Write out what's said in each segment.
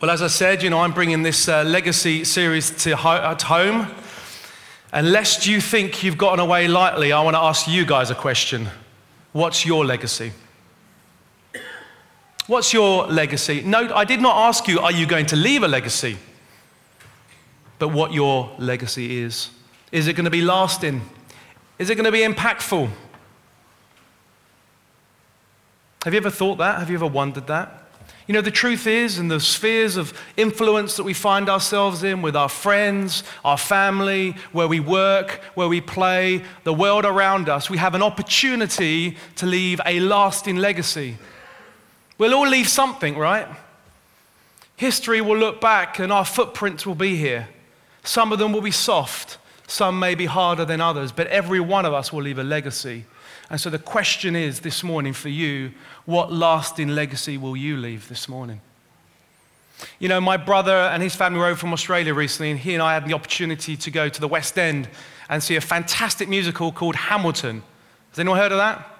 Well, as I said, you know, I'm bringing this uh, legacy series to ho- at home. And lest you think you've gotten away lightly, I want to ask you guys a question. What's your legacy? What's your legacy? No, I did not ask you, are you going to leave a legacy? But what your legacy is. Is it going to be lasting? Is it going to be impactful? Have you ever thought that? Have you ever wondered that? You know, the truth is, in the spheres of influence that we find ourselves in with our friends, our family, where we work, where we play, the world around us, we have an opportunity to leave a lasting legacy. We'll all leave something, right? History will look back and our footprints will be here. Some of them will be soft, some may be harder than others, but every one of us will leave a legacy. And so the question is this morning for you what lasting legacy will you leave this morning? You know, my brother and his family were over from Australia recently, and he and I had the opportunity to go to the West End and see a fantastic musical called Hamilton. Has anyone heard of that?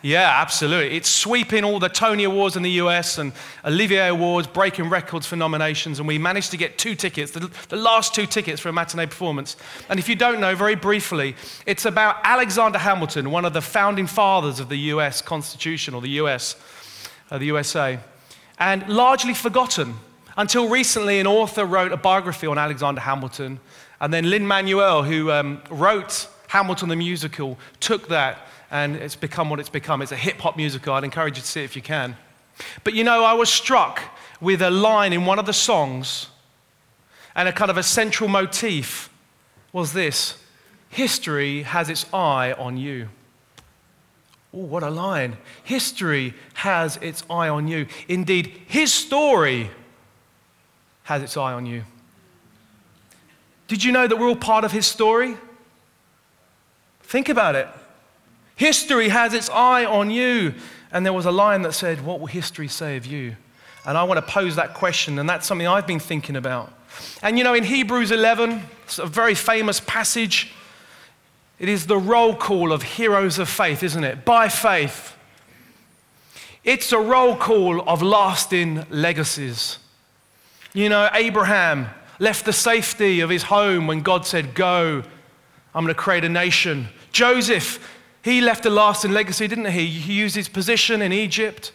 Yeah, absolutely. It's sweeping all the Tony Awards in the US and Olivier Awards, breaking records for nominations. And we managed to get two tickets, the, the, last two tickets for a matinee performance. And if you don't know, very briefly, it's about Alexander Hamilton, one of the founding fathers of the US Constitution or the US, uh, the USA, and largely forgotten. Until recently, an author wrote a biography on Alexander Hamilton. And then Lin-Manuel, who um, wrote Hamilton the musical, took that and it's become what it's become. It's a hip hop musical. I'd encourage you to see it if you can. But you know, I was struck with a line in one of the songs, and a kind of a central motif was this History has its eye on you. Oh, what a line. History has its eye on you. Indeed, his story has its eye on you. Did you know that we're all part of his story? Think about it. History has its eye on you. And there was a line that said, What will history say of you? And I want to pose that question, and that's something I've been thinking about. And you know, in Hebrews 11, it's a very famous passage. It is the roll call of heroes of faith, isn't it? By faith. It's a roll call of lasting legacies. You know, Abraham left the safety of his home when God said, Go, I'm going to create a nation. Joseph he left a lasting legacy, didn't he? He used his position in Egypt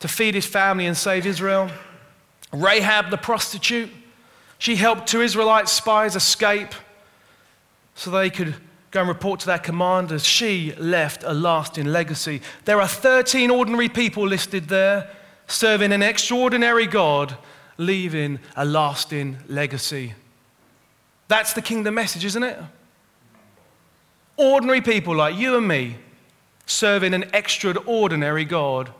to feed his family and save Israel. Rahab, the prostitute, she helped two Israelite spies escape so they could go and report to their commanders. She left a lasting legacy. There are 13 ordinary people listed there, serving an extraordinary God, leaving a lasting legacy. That's the kingdom message, isn't it? Ordinary people like you and me serving an extraordinary God.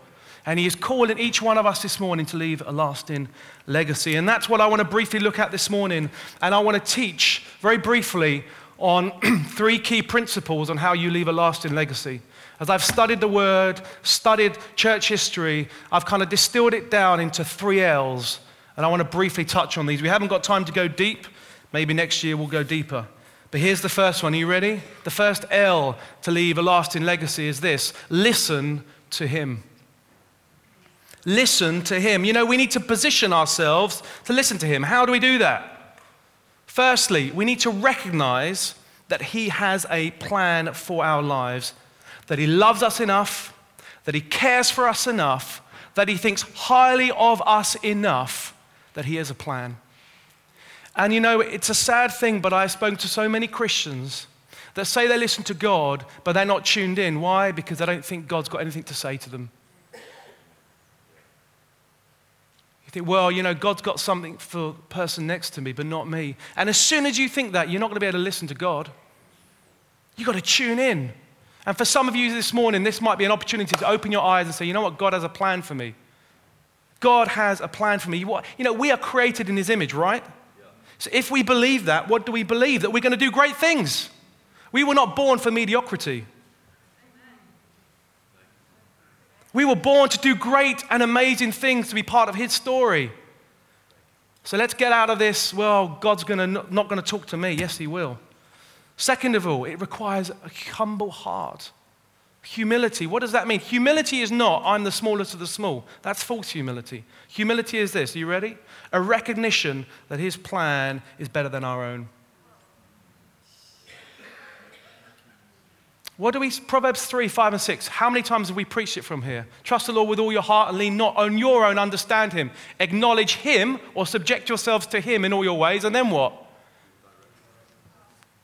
And He is calling each one of us this morning to leave a lasting legacy. And that's what I want to briefly look at this morning. And I want to teach very briefly on three key principles on how you leave a lasting legacy. As I've studied the Word, studied church history, I've kind of distilled it down into three L's. And I want to briefly touch on these. We haven't got time to go deep. Maybe next year we'll go deeper. But here's the first one. Are you ready? The first L to leave a lasting legacy is this listen to Him. Listen to Him. You know, we need to position ourselves to listen to Him. How do we do that? Firstly, we need to recognize that He has a plan for our lives, that He loves us enough, that He cares for us enough, that He thinks highly of us enough, that He has a plan. And you know, it's a sad thing, but I've spoken to so many Christians that say they listen to God, but they're not tuned in. Why? Because they don't think God's got anything to say to them. You think, well, you know, God's got something for the person next to me, but not me. And as soon as you think that, you're not going to be able to listen to God. You've got to tune in. And for some of you this morning, this might be an opportunity to open your eyes and say, you know what, God has a plan for me. God has a plan for me. You know, we are created in His image, right? So if we believe that, what do we believe? That we're going to do great things. We were not born for mediocrity. We were born to do great and amazing things to be part of His story. So let's get out of this, well, God's gonna, not going to talk to me. Yes, He will. Second of all, it requires a humble heart. Humility. What does that mean? Humility is not, I'm the smallest of the small. That's false humility. Humility is this. Are you ready? A recognition that his plan is better than our own. What do we, Proverbs 3, 5, and 6, how many times have we preached it from here? Trust the Lord with all your heart and lean not on your own, understand Him. Acknowledge Him or subject yourselves to Him in all your ways, and then what?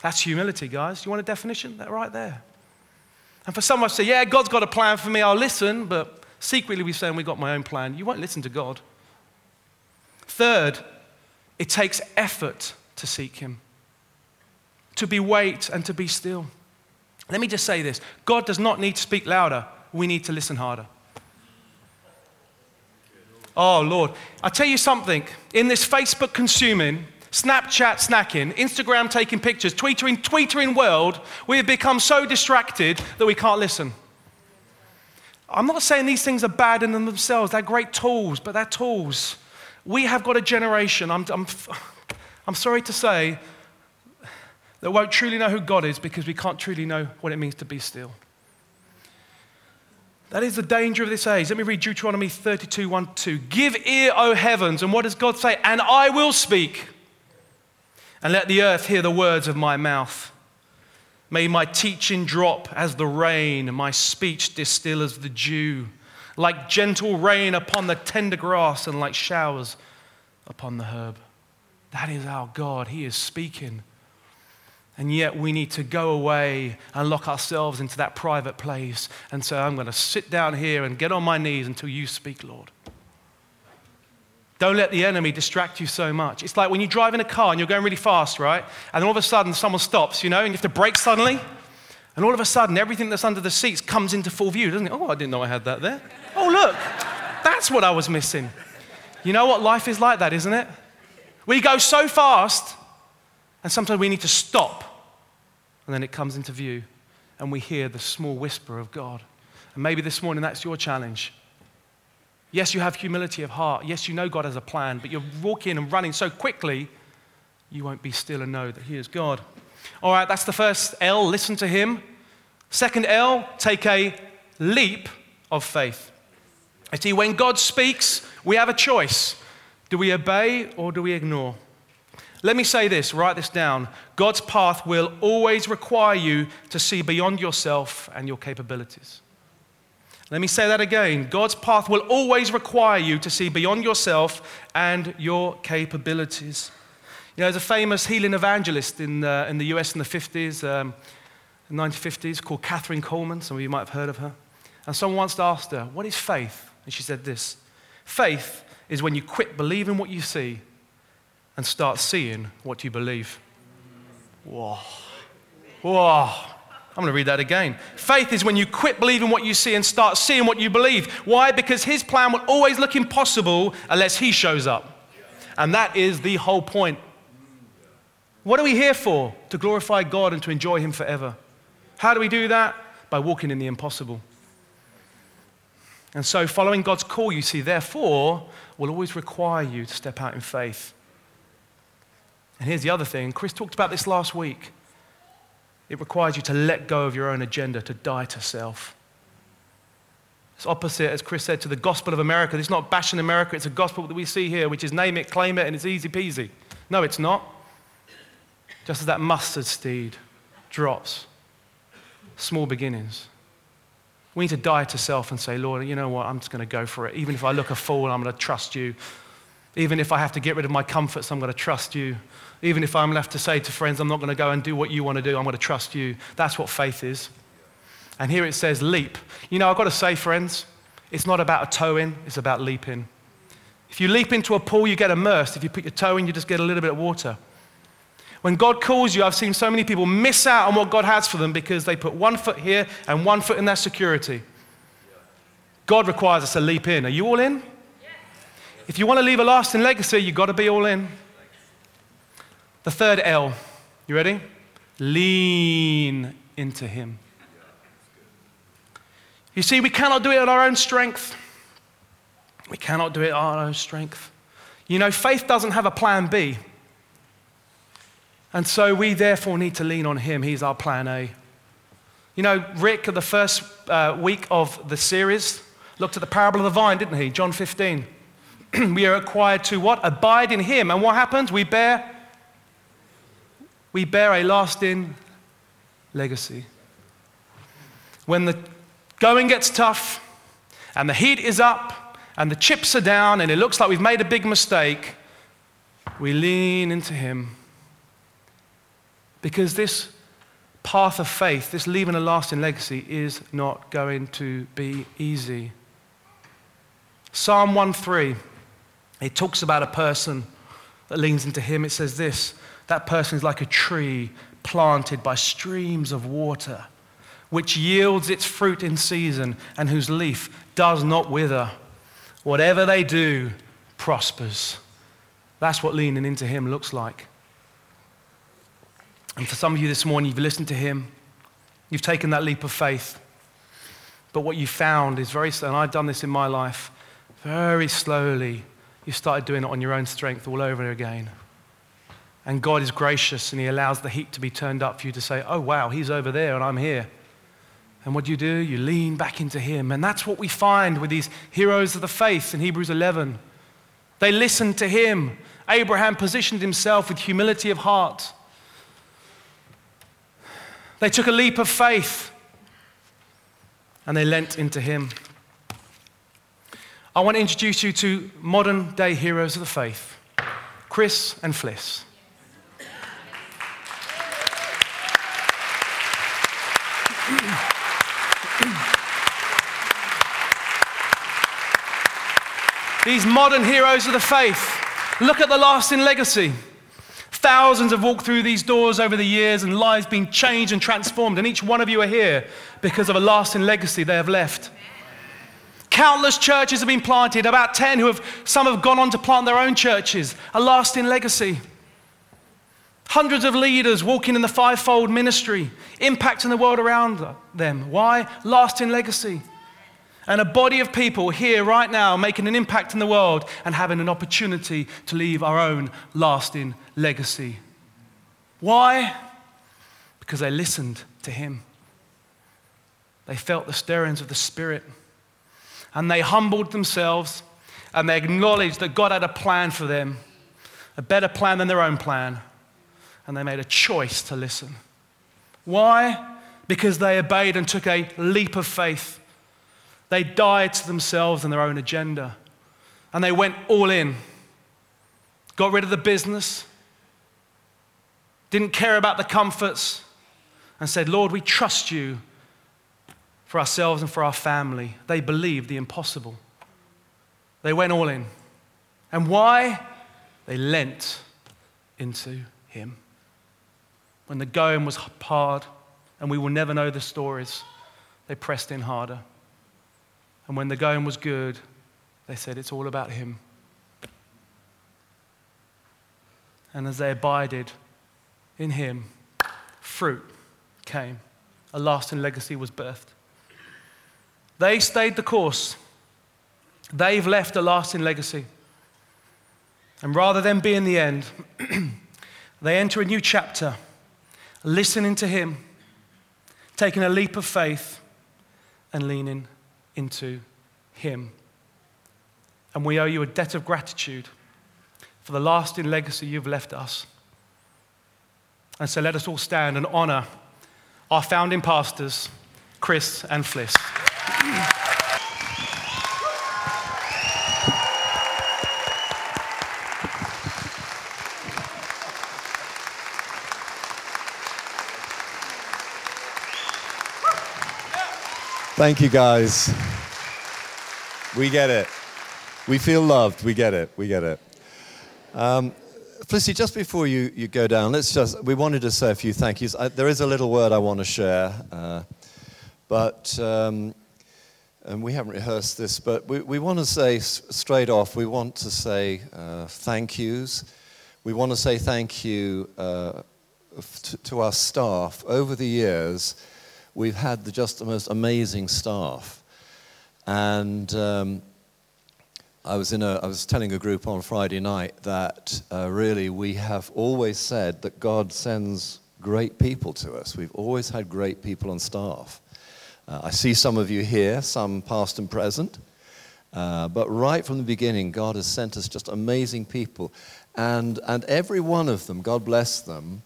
That's humility, guys. You want a definition? That right there. And for some us say, yeah, God's got a plan for me, I'll listen, but secretly we're saying we've got my own plan. You won't listen to God. Third, it takes effort to seek Him, to be wait and to be still. Let me just say this God does not need to speak louder, we need to listen harder. Oh, Lord. I'll tell you something. In this Facebook consuming, Snapchat snacking, Instagram taking pictures, tweetering, tweetering world, we have become so distracted that we can't listen. I'm not saying these things are bad in themselves, they're great tools, but they're tools. We have got a generation, I'm, I'm, I'm sorry to say, that won't truly know who God is because we can't truly know what it means to be still. That is the danger of this age. Let me read Deuteronomy 32 1 2. Give ear, O heavens, and what does God say? And I will speak, and let the earth hear the words of my mouth. May my teaching drop as the rain, my speech distill as the dew, like gentle rain upon the tender grass and like showers upon the herb. That is our God. He is speaking. And yet we need to go away and lock ourselves into that private place and say, I'm going to sit down here and get on my knees until you speak, Lord. Don't let the enemy distract you so much. It's like when you drive in a car and you're going really fast, right? And all of a sudden someone stops, you know, and you have to brake suddenly. And all of a sudden everything that's under the seats comes into full view, doesn't it? Oh, I didn't know I had that there. Oh, look, that's what I was missing. You know what? Life is like that, isn't it? We go so fast and sometimes we need to stop. And then it comes into view, and we hear the small whisper of God. And maybe this morning that's your challenge. Yes, you have humility of heart. Yes, you know God has a plan, but you're walking and running so quickly, you won't be still and know that He is God. All right, that's the first L, listen to Him. Second L, take a leap of faith. I see, when God speaks, we have a choice. Do we obey or do we ignore? Let me say this, write this down. God's path will always require you to see beyond yourself and your capabilities. Let me say that again. God's path will always require you to see beyond yourself and your capabilities. You know, there's a famous healing evangelist in, uh, in the US in the 50s, um, 1950s, called Kathryn Kuhlman. Some of you might have heard of her. And someone once asked her, What is faith? And she said this Faith is when you quit believing what you see and start seeing what you believe. Whoa. Whoa. I'm going to read that again. Faith is when you quit believing what you see and start seeing what you believe. Why? Because his plan will always look impossible unless he shows up. And that is the whole point. What are we here for? To glorify God and to enjoy him forever. How do we do that? By walking in the impossible. And so, following God's call, you see, therefore, will always require you to step out in faith. And here's the other thing Chris talked about this last week. It requires you to let go of your own agenda, to die to self. It's opposite, as Chris said, to the gospel of America. It's not bashing America, it's a gospel that we see here, which is name it, claim it, and it's easy peasy. No, it's not. Just as that mustard seed drops, small beginnings. We need to die to self and say, Lord, you know what? I'm just going to go for it. Even if I look a fool, I'm going to trust you. Even if I have to get rid of my comforts, I'm going to trust you. Even if I'm left to say to friends, I'm not going to go and do what you want to do, I'm going to trust you. That's what faith is. And here it says leap. You know, I've got to say, friends, it's not about a toe in, it's about leaping. If you leap into a pool, you get immersed. If you put your toe in, you just get a little bit of water. When God calls you, I've seen so many people miss out on what God has for them because they put one foot here and one foot in their security. God requires us to leap in. Are you all in? If you want to leave a lasting legacy, you've got to be all in. The third L, you ready? Lean into Him. You see, we cannot do it on our own strength. We cannot do it on our own strength. You know, faith doesn't have a plan B. And so we therefore need to lean on Him. He's our plan A. You know, Rick, at the first uh, week of the series, looked at the parable of the vine, didn't he? John 15. we are required to what? Abide in him. And what happens? We bear we bear a lasting legacy. When the going gets tough and the heat is up and the chips are down and it looks like we've made a big mistake, we lean into him. Because this path of faith, this leaving a lasting legacy, is not going to be easy. Psalm 1:3, it talks about a person that leans into him. It says this that person is like a tree planted by streams of water, which yields its fruit in season and whose leaf does not wither. Whatever they do prospers. That's what leaning into him looks like. And for some of you this morning, you've listened to him, you've taken that leap of faith. But what you found is very, and I've done this in my life, very slowly, you started doing it on your own strength all over again. And God is gracious and He allows the heat to be turned up for you to say, oh, wow, He's over there and I'm here. And what do you do? You lean back into Him. And that's what we find with these heroes of the faith in Hebrews 11. They listened to Him. Abraham positioned himself with humility of heart. They took a leap of faith and they leant into him. I want to introduce you to modern day heroes of the faith Chris and Fliss. These modern heroes of the faith. Look at the lasting legacy. Thousands have walked through these doors over the years and lives been changed and transformed. And each one of you are here because of a lasting legacy they have left. Countless churches have been planted, about 10 who have, some have gone on to plant their own churches, a lasting legacy. Hundreds of leaders walking in the fivefold ministry, impacting the world around them. Why? Lasting legacy and a body of people here right now making an impact in the world and having an opportunity to leave our own lasting legacy. Why? Because they listened to him. They felt the stirrings of the Spirit and they humbled themselves and they acknowledged that God had a plan for them, a better plan than their own plan, and they made a choice to listen. Why? Because they obeyed and took a leap of faith. They died to themselves and their own agenda. And they went all in. Got rid of the business, didn't care about the comforts, and said, Lord, we trust you for ourselves and for our family. They believed the impossible. They went all in. And why? They lent into Him. When the going was hard, and we will never know the stories, they pressed in harder. And when the going was good, they said, It's all about Him. And as they abided in Him, fruit came. A lasting legacy was birthed. They stayed the course. They've left a lasting legacy. And rather than be in the end, they enter a new chapter, listening to Him, taking a leap of faith, and leaning into Him. And we owe you a debt of gratitude for the lasting legacy you've left us. And so let us all stand and honor our founding pastors, Chris and Fliss. Thank you, guys. We get it. We feel loved. We get it. We get it. Um, Felicity, just before you, you go down, let's just, we wanted to say a few thank yous. I, there is a little word I want to share, uh, but, um, and we haven't rehearsed this, but we, we want to say straight off, we want to say uh, thank yous. We want to say thank you uh, to, to our staff. Over the years, we've had the, just the most amazing staff. And um, I, was in a, I was telling a group on Friday night that uh, really we have always said that God sends great people to us. We've always had great people on staff. Uh, I see some of you here, some past and present. Uh, but right from the beginning, God has sent us just amazing people. And, and every one of them, God bless them,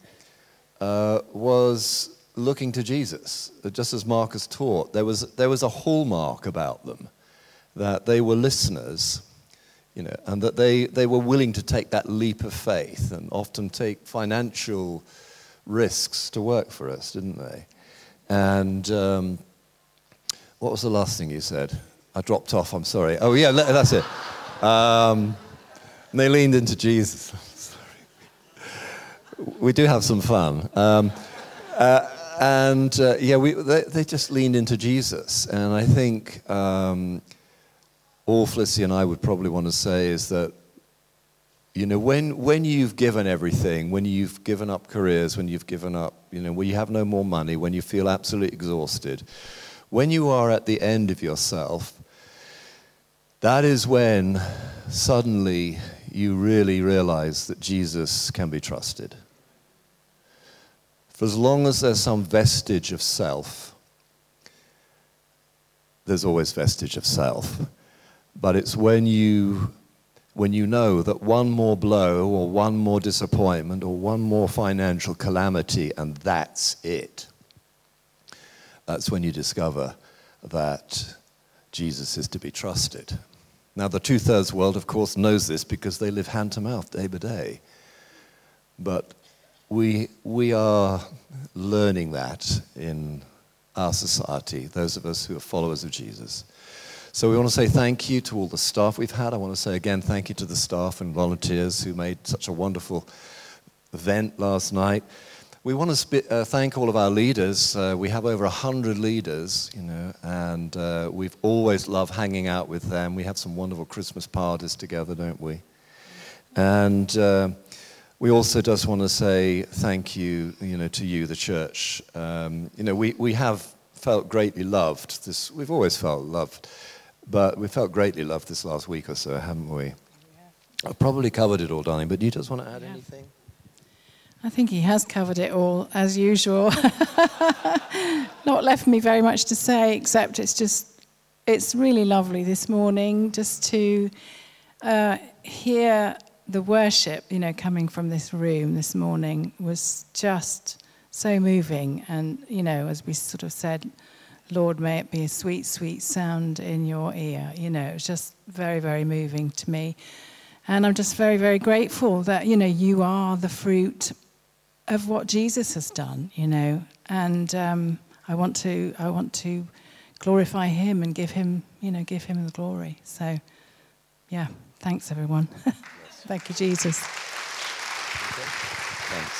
uh, was looking to Jesus, just as Marcus taught. There was, there was a hallmark about them that they were listeners, you know, and that they, they were willing to take that leap of faith and often take financial risks to work for us, didn't they? And um, what was the last thing you said? I dropped off, I'm sorry. Oh, yeah, that's it. Um, they leaned into Jesus. we do have some fun. Um, uh, and uh, yeah, we, they, they, just leaned into Jesus. And I think um, all Felicity and I would probably want to say is that, you know, when, when you've given everything, when you've given up careers, when you've given up, you know, when you have no more money, when you feel absolutely exhausted, when you are at the end of yourself, that is when suddenly you really realize that Jesus can be trusted. For as long as there's some vestige of self, there's always vestige of self. But it's when you, when you know that one more blow or one more disappointment or one more financial calamity and that's it, that's when you discover that Jesus is to be trusted. Now, the two thirds world, of course, knows this because they live hand to mouth day by day. But we, we are learning that in our society, those of us who are followers of Jesus. So we want to say thank you to all the staff we've had. I want to say again thank you to the staff and volunteers who made such a wonderful event last night. We want to sp- uh, thank all of our leaders. Uh, we have over 100 leaders, you know, and uh, we've always loved hanging out with them. We have some wonderful Christmas parties together, don't we? And uh, we also just want to say thank you, you know, to you, the church. Um, you know, we, we have felt greatly loved. This, we've always felt loved, but we felt greatly loved this last week or so, haven't we? Yeah. I've probably covered it all, darling, but do you just want to add yeah. anything? I think he has covered it all, as usual. Not left me very much to say, except it's just, it's really lovely this morning just to uh, hear the worship, you know, coming from this room this morning was just so moving. And, you know, as we sort of said, Lord, may it be a sweet, sweet sound in your ear. You know, it was just very, very moving to me. And I'm just very, very grateful that, you know, you are the fruit of what Jesus has done, you know, and um, I want to I want to glorify Him and give Him, you know, give Him the glory. So, yeah, thanks everyone. Thank you, Jesus. Thanks.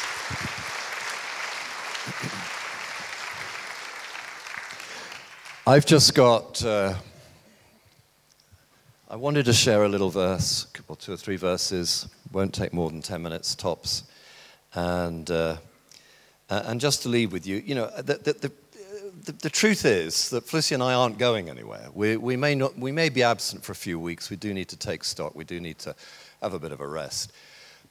I've just got. Uh, I wanted to share a little verse, or two or three verses. Won't take more than ten minutes tops. And, uh, and just to leave with you, you know, the, the, the, the, truth is that Felicity and I aren't going anywhere. We, we, may not, we may be absent for a few weeks. We do need to take stock. We do need to have a bit of a rest.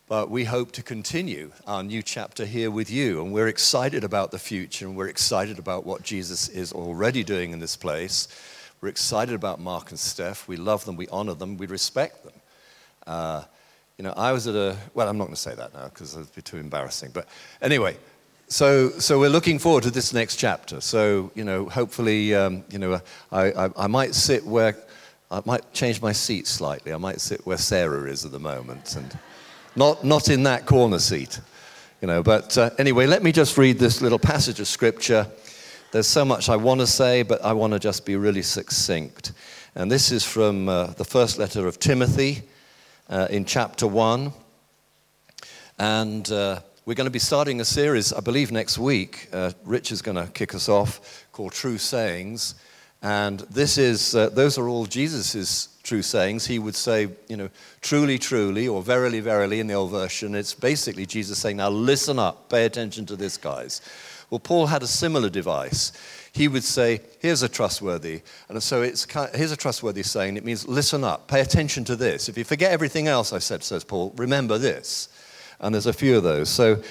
But we hope to continue our new chapter here with you. And we're excited about the future and we're excited about what Jesus is already doing in this place. We're excited about Mark and Steph. We love them, we honor them, we respect them. Uh, you know, I was at a, well, I'm not going to say that now because it would be too embarrassing. But anyway, so, so we're looking forward to this next chapter. So, you know, hopefully, um, you know, I, I, I, might sit where, I might change my seat slightly. I might sit where Sarah is at the moment and not, not in that corner seat, you know. But uh, anyway, let me just read this little passage of scripture. There's so much I want to say, but I want to just be really succinct. And this is from uh, the first letter of Timothy uh, in chapter 1. And uh, we're going to be starting a series, I believe, next week. Uh, Rich is going to kick us off called True Sayings. And this is, uh, those are all Jesus' true sayings. He would say, you know, truly, truly, or verily, verily in the old version. It's basically Jesus saying, now listen up, pay attention to this, guys. Well, Paul had a similar device he would say, Here's a trustworthy. And so it's here's a trustworthy saying. It means listen up, pay attention to this. If you forget everything else I said, says Paul, remember this. And there's a few of those. So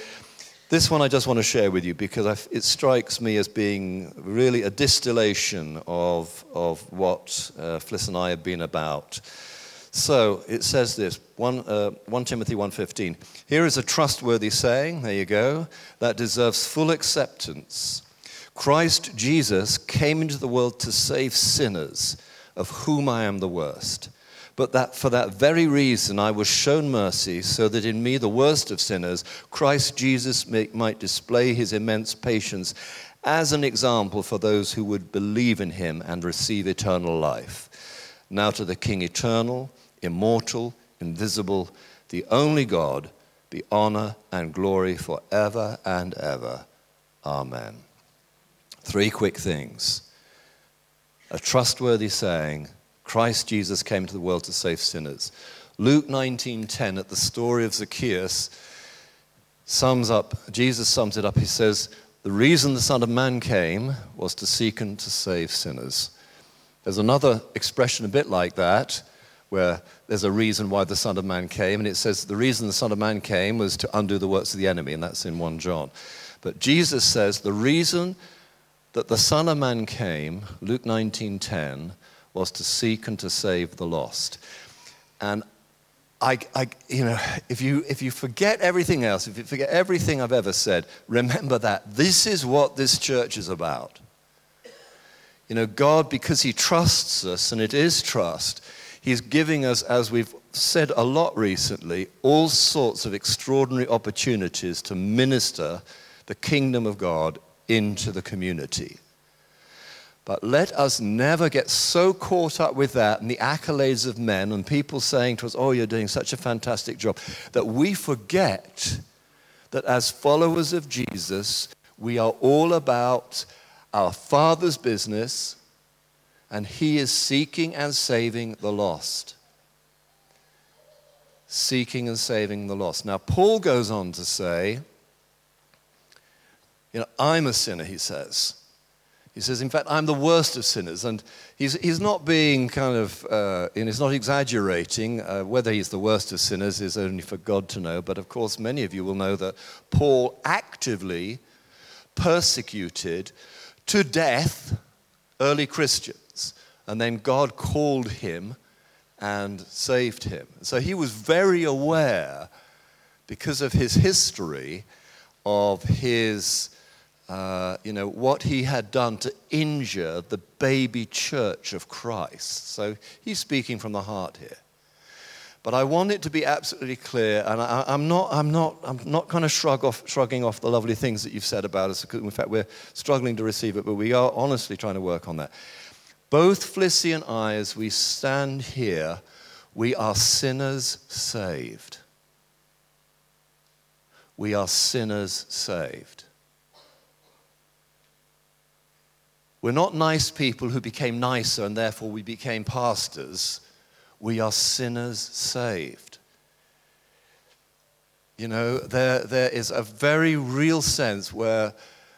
This one I just want to share with you because I, it strikes me as being really a distillation of, of what uh, Fliss and I have been about. So it says this 1, uh, 1 Timothy 1.15. Here is a trustworthy saying, there you go, that deserves full acceptance. Christ Jesus came into the world to save sinners, of whom I am the worst but that for that very reason I was shown mercy, so that in me, the worst of sinners, Christ Jesus may, might display his immense patience as an example for those who would believe in him and receive eternal life. Now to the King eternal, immortal, invisible, the only God, be honor and glory forever and ever. Amen. Three quick things. A trustworthy saying, Christ Jesus came to the world to save sinners. Luke 19:10 at the story of Zacchaeus sums up Jesus sums it up. He says, "The reason the Son of Man came was to seek and to save sinners." There's another expression a bit like that where there's a reason why the Son of Man came, and it says the reason the Son of Man came was to undo the works of the enemy, and that's in 1 John. But Jesus says the reason that the Son of Man came, Luke 19:10, was to seek and to save the lost. And I, I, you know, if you, if you forget everything else, if you forget everything I've ever said, remember that this is what this church is about. You know, God, because He trusts us, and it is trust, He's giving us, as we've said a lot recently, all sorts of extraordinary opportunities to minister the kingdom of God into the community. But let us never get so caught up with that and the accolades of men and people saying to us, Oh, you're doing such a fantastic job, that we forget that as followers of Jesus, we are all about our Father's business and He is seeking and saving the lost. Seeking and saving the lost. Now, Paul goes on to say, You know, I'm a sinner, he says. He says, in fact, I'm the worst of sinners. And he's, he's not being kind of, uh, and he's not exaggerating. Uh, whether he's the worst of sinners is only for God to know. But of course, many of you will know that Paul actively persecuted to death early Christians. And then God called him and saved him. So he was very aware, because of his history, of his uh, you know, what he had done to injure the baby church of Christ. So he's speaking from the heart here. But I want it to be absolutely clear, and I, am not, I'm not, I'm not kind of shrug off, shrugging off the lovely things that you've said about us. In fact, we're struggling to receive it, but we are honestly trying to work on that. Both Flissy and I, as we stand here, we are sinners saved. We are sinners saved. We're not nice people who became nicer and therefore we became pastors. We are sinners saved. You know, there, there is a very real sense where,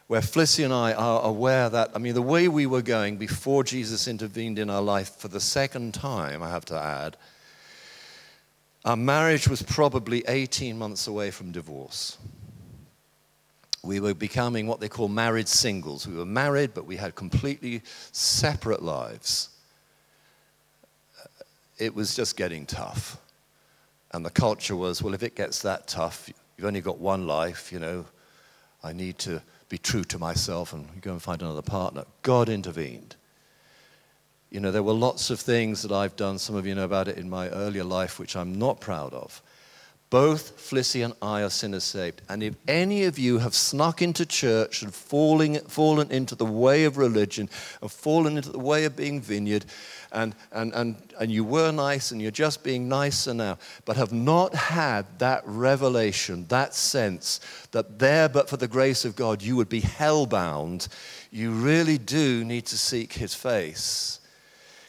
where Flissy and I are aware that, I mean, the way we were going before Jesus intervened in our life for the second time, I have to add, our marriage was probably 18 months away from divorce we were becoming what they call married singles. We were married, but we had completely separate lives. It was just getting tough. And the culture was well, if it gets that tough, you've only got one life, you know, I need to be true to myself and go and find another partner. God intervened. You know, there were lots of things that I've done, some of you know about it in my earlier life, which I'm not proud of. Both Flissy and I are sinners saved. And if any of you have snuck into church and falling, fallen into the way of religion and fallen into the way of being vineyard, and, and, and, and you were nice and you're just being nicer now, but have not had that revelation, that sense that there, but for the grace of God, you would be hellbound, you really do need to seek his face.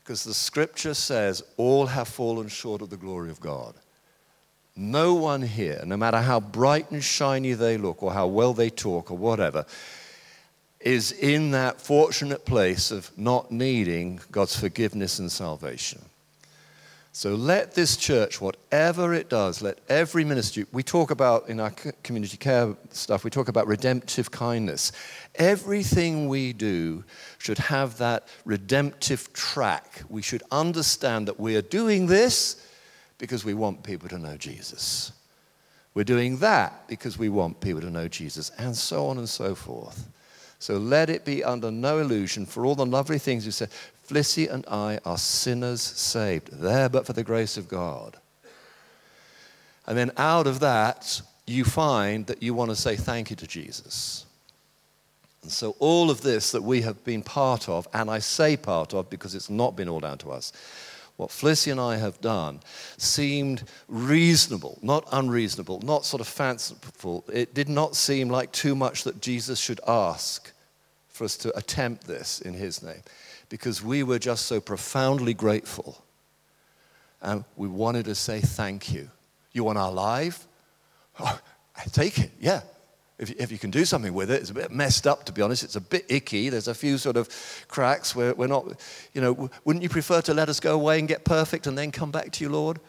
Because the scripture says, all have fallen short of the glory of God. No one here, no matter how bright and shiny they look or how well they talk or whatever, is in that fortunate place of not needing God's forgiveness and salvation. So let this church, whatever it does, let every ministry, we talk about in our community care stuff, we talk about redemptive kindness. Everything we do should have that redemptive track. We should understand that we are doing this because we want people to know Jesus. We're doing that because we want people to know Jesus, and so on and so forth. So let it be under no illusion for all the lovely things you said. Flissy and I are sinners saved, there but for the grace of God. And then out of that, you find that you want to say thank you to Jesus. And so, all of this that we have been part of, and I say part of because it's not been all down to us, what Felicity and I have done seemed reasonable, not unreasonable, not sort of fanciful. It did not seem like too much that Jesus should ask for us to attempt this in His name because we were just so profoundly grateful. And we wanted to say thank you. You want our life? Oh, I take it, yeah. If you, if you can do something with it, it's a bit messed up, to be honest. It's a bit icky. There's a few sort of cracks where we're not, you know, wouldn't you prefer to let us go away and get perfect and then come back to you, Lord?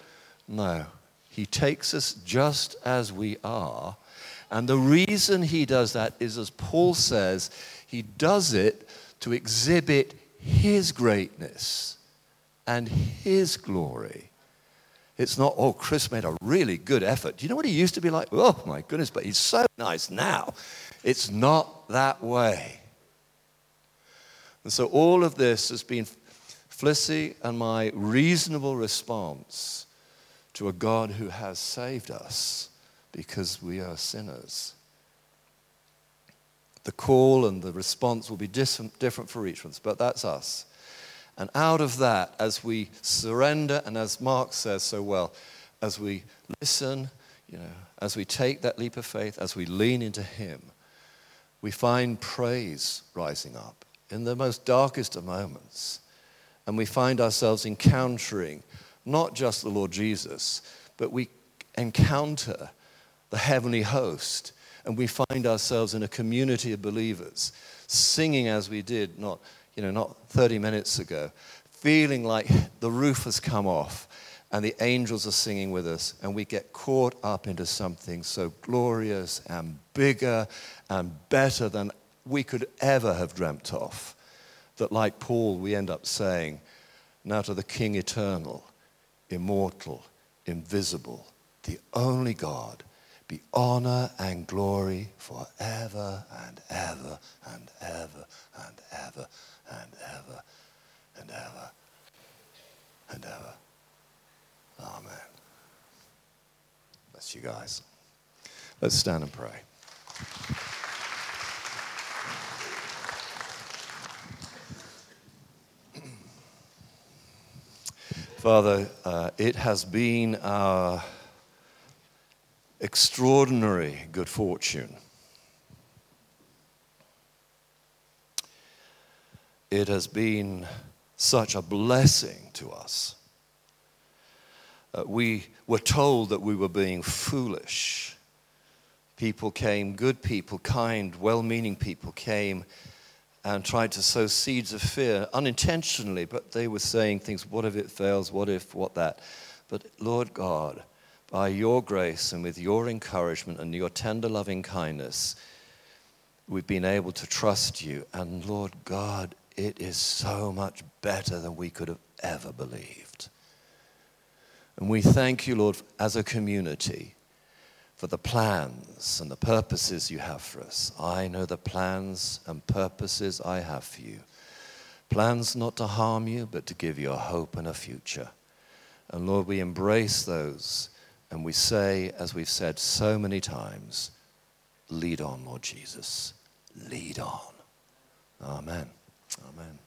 No. He takes us just as we are. And the reason he does that is, as Paul says, he does it to exhibit his greatness and his glory. It's not, oh, Chris made a really good effort. Do you know what he used to be like? Oh, my goodness, but he's so nice now. It's not that way. And so all of this has been Flissy and my reasonable response to a God who has saved us because we are sinners. The call and the response will be different, for each of us, but that's us. And out of that, as we surrender, and as Mark says so well, as we listen, you know, as we take that leap of faith, as we lean into Him, we find praise rising up in the most darkest of moments. And we find ourselves encountering not just the Lord Jesus, but we encounter the heavenly host. And we find ourselves in a community of believers, singing as we did, not you know, not 30 minutes ago, feeling like the roof has come off and the angels are singing with us, and we get caught up into something so glorious and bigger and better than we could ever have dreamt of. That, like Paul, we end up saying, Now to the King eternal, immortal, invisible, the only God, be honor and glory forever and ever and ever and ever and ever and ever and ever. Amen. Bless you guys. Let's stand and pray. Father, uh, it has been our extraordinary good fortune It has been such a blessing to us. Uh, we were told that we were being foolish. People came, good people, kind, well meaning people came and tried to sow seeds of fear unintentionally, but they were saying things what if it fails, what if, what that. But Lord God, by your grace and with your encouragement and your tender loving kindness, we've been able to trust you. And Lord God, it is so much better than we could have ever believed. And we thank you, Lord, as a community for the plans and the purposes you have for us. I know the plans and purposes I have for you. Plans not to harm you, but to give you a hope and a future. And Lord, we embrace those and we say, as we've said so many times, lead on, Lord Jesus. Lead on. Amen. Amen.